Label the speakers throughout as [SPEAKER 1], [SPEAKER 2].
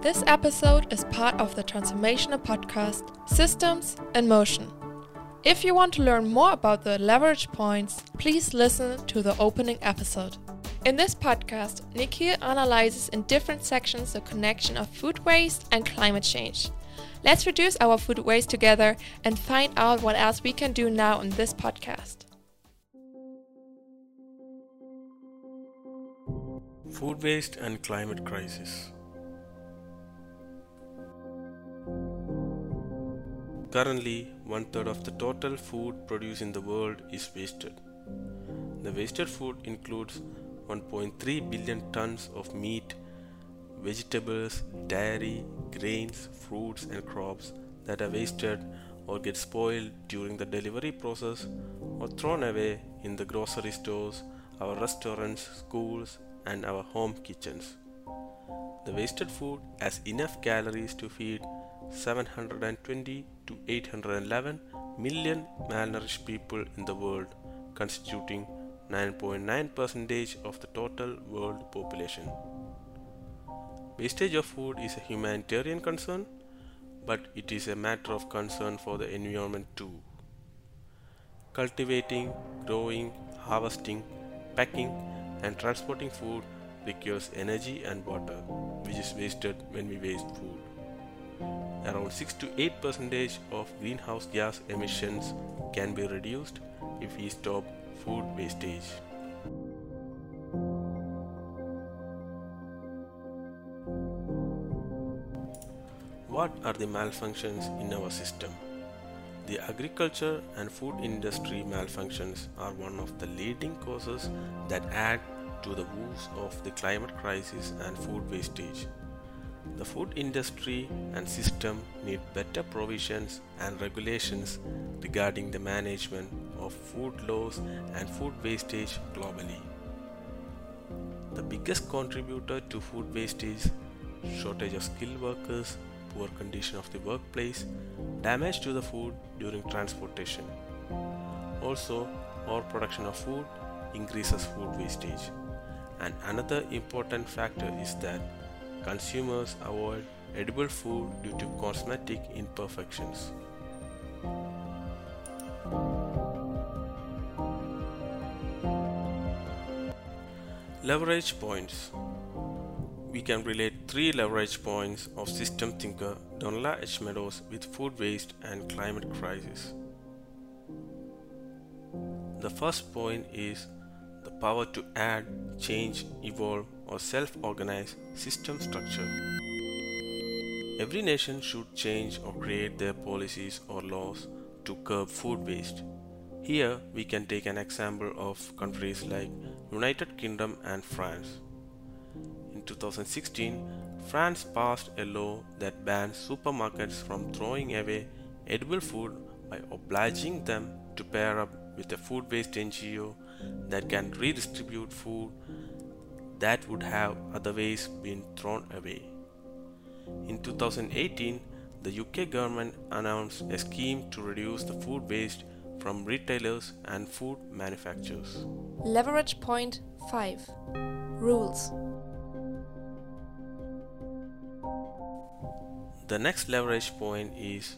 [SPEAKER 1] This episode is part of the transformational podcast Systems in Motion. If you want to learn more about the leverage points, please listen to the opening episode. In this podcast, Nikhil analyzes in different sections the connection of food waste and climate change. Let's reduce our food waste together and find out what else we can do now in this podcast.
[SPEAKER 2] Food waste and climate crisis. Currently, one third of the total food produced in the world is wasted. The wasted food includes 1.3 billion tons of meat, vegetables, dairy, grains, fruits, and crops that are wasted or get spoiled during the delivery process or thrown away in the grocery stores, our restaurants, schools, and our home kitchens. The wasted food has enough calories to feed 720 to 811 million malnourished people in the world, constituting 9.9% of the total world population. Wastage of food is a humanitarian concern, but it is a matter of concern for the environment too. Cultivating, growing, harvesting, packing, and transporting food requires energy and water, which is wasted when we waste food. Around 6 to 8 percentage of greenhouse gas emissions can be reduced if we stop food wastage. What are the malfunctions in our system? The agriculture and food industry malfunctions are one of the leading causes that add to the woes of the climate crisis and food wastage. The food industry and system need better provisions and regulations regarding the management of food loss and food wastage globally. The biggest contributor to food wastage shortage of skilled workers, poor condition of the workplace, damage to the food during transportation. Also, overproduction of food increases food wastage. And another important factor is that consumers avoid edible food due to cosmetic imperfections. Leverage points. We can relate three leverage points of system thinker Donella H. Meadows with food waste and climate crisis. The first point is the power to add, change, evolve, or self organize system structure. Every nation should change or create their policies or laws to curb food waste. Here we can take an example of countries like United Kingdom and France. In 2016, France passed a law that bans supermarkets from throwing away edible food by obliging them to pair up with a food waste NGO that can redistribute food that would have otherwise been thrown away. In 2018, the UK government announced a scheme to reduce the food waste from retailers and food manufacturers.
[SPEAKER 1] Leverage point 5 Rules.
[SPEAKER 2] The next leverage point is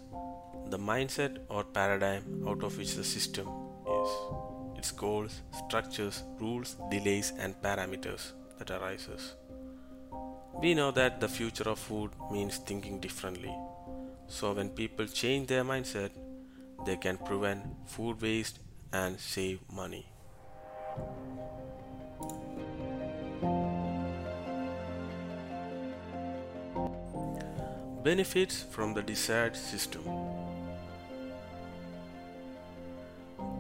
[SPEAKER 2] the mindset or paradigm out of which the system is. Its goals, structures, rules, delays, and parameters that arises. We know that the future of food means thinking differently. So when people change their mindset, they can prevent food waste and save money. Benefits from the desired system.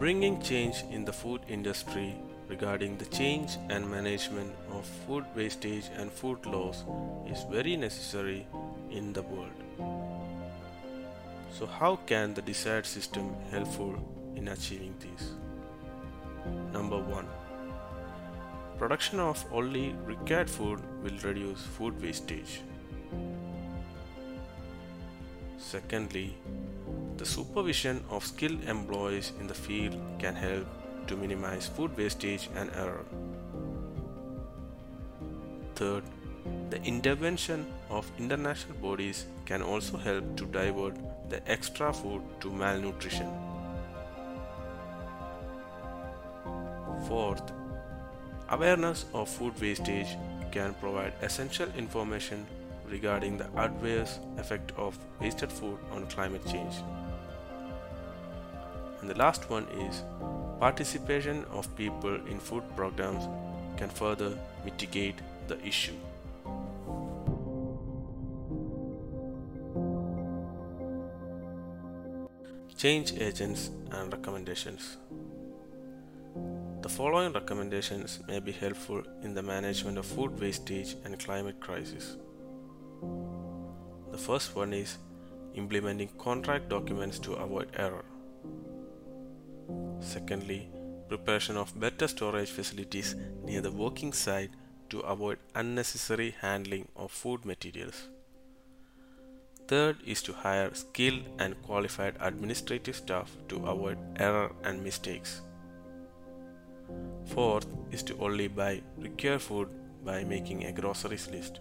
[SPEAKER 2] Bringing change in the food industry regarding the change and management of food wastage and food loss is very necessary in the world. So how can the desired system helpful in achieving this? Number 1. Production of only required food will reduce food wastage. Secondly, the supervision of skilled employees in the field can help to minimize food wastage and error. Third, The intervention of international bodies can also help to divert the extra food to malnutrition. Fourth, awareness of food wastage can provide essential information regarding the adverse effect of wasted food on climate change. And the last one is participation of people in food programs can further mitigate the issue. Change agents and recommendations. The following recommendations may be helpful in the management of food wastage and climate crisis. The first one is implementing contract documents to avoid error. Secondly, preparation of better storage facilities near the working site to avoid unnecessary handling of food materials. Third is to hire skilled and qualified administrative staff to avoid error and mistakes. Fourth is to only buy required food by making a groceries list.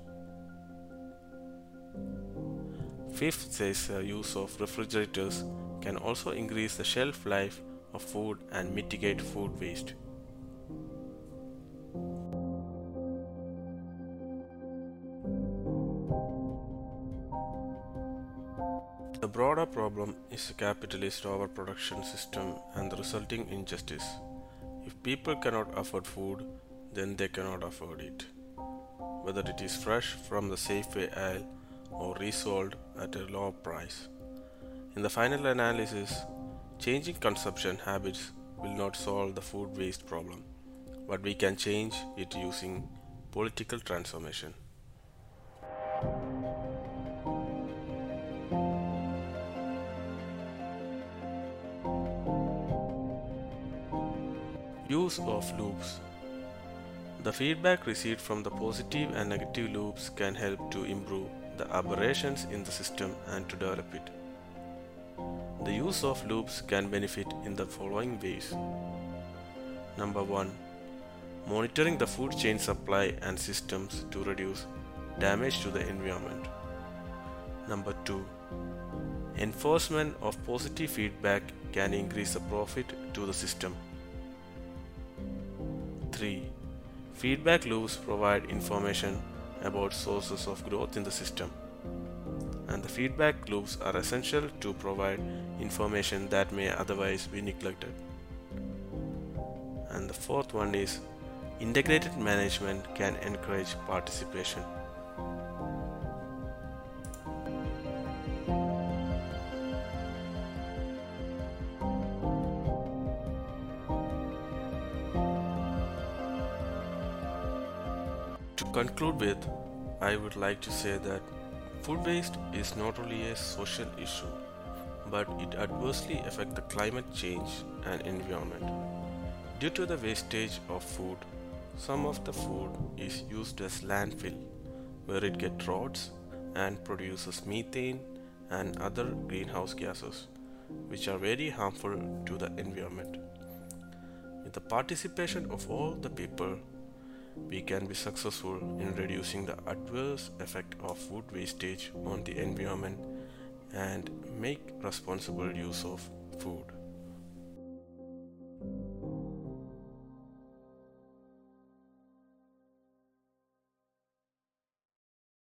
[SPEAKER 2] Fifth says the use of refrigerators can also increase the shelf life of food and mitigate food waste. The broader problem is the capitalist overproduction system and the resulting injustice. If people cannot afford food, then they cannot afford it. Whether it is fresh from the Safeway aisle or resold at a low price. In the final analysis, changing consumption habits will not solve the food waste problem, but we can change it using political transformation. Use of loops. The feedback received from the positive and negative loops can help to improve the aberrations in the system and to develop it. The use of loops can benefit in the following ways. Number 1. Monitoring the food chain supply and systems to reduce damage to the environment. Number 2. Enforcement of positive feedback can increase the profit to the system. 3. Feedback loops provide information about sources of growth in the system. And the feedback loops are essential to provide information that may otherwise be neglected. And the fourth one is integrated management can encourage participation. To conclude with, I would like to say that food waste is not only a social issue, but it adversely affects the climate change and environment. Due to the wastage of food, some of the food is used as landfill, where it gets rots and produces methane and other greenhouse gases, which are very harmful to the environment. With the participation of all the people we can be successful in reducing the adverse effect of food wastage on the environment and make responsible use of food.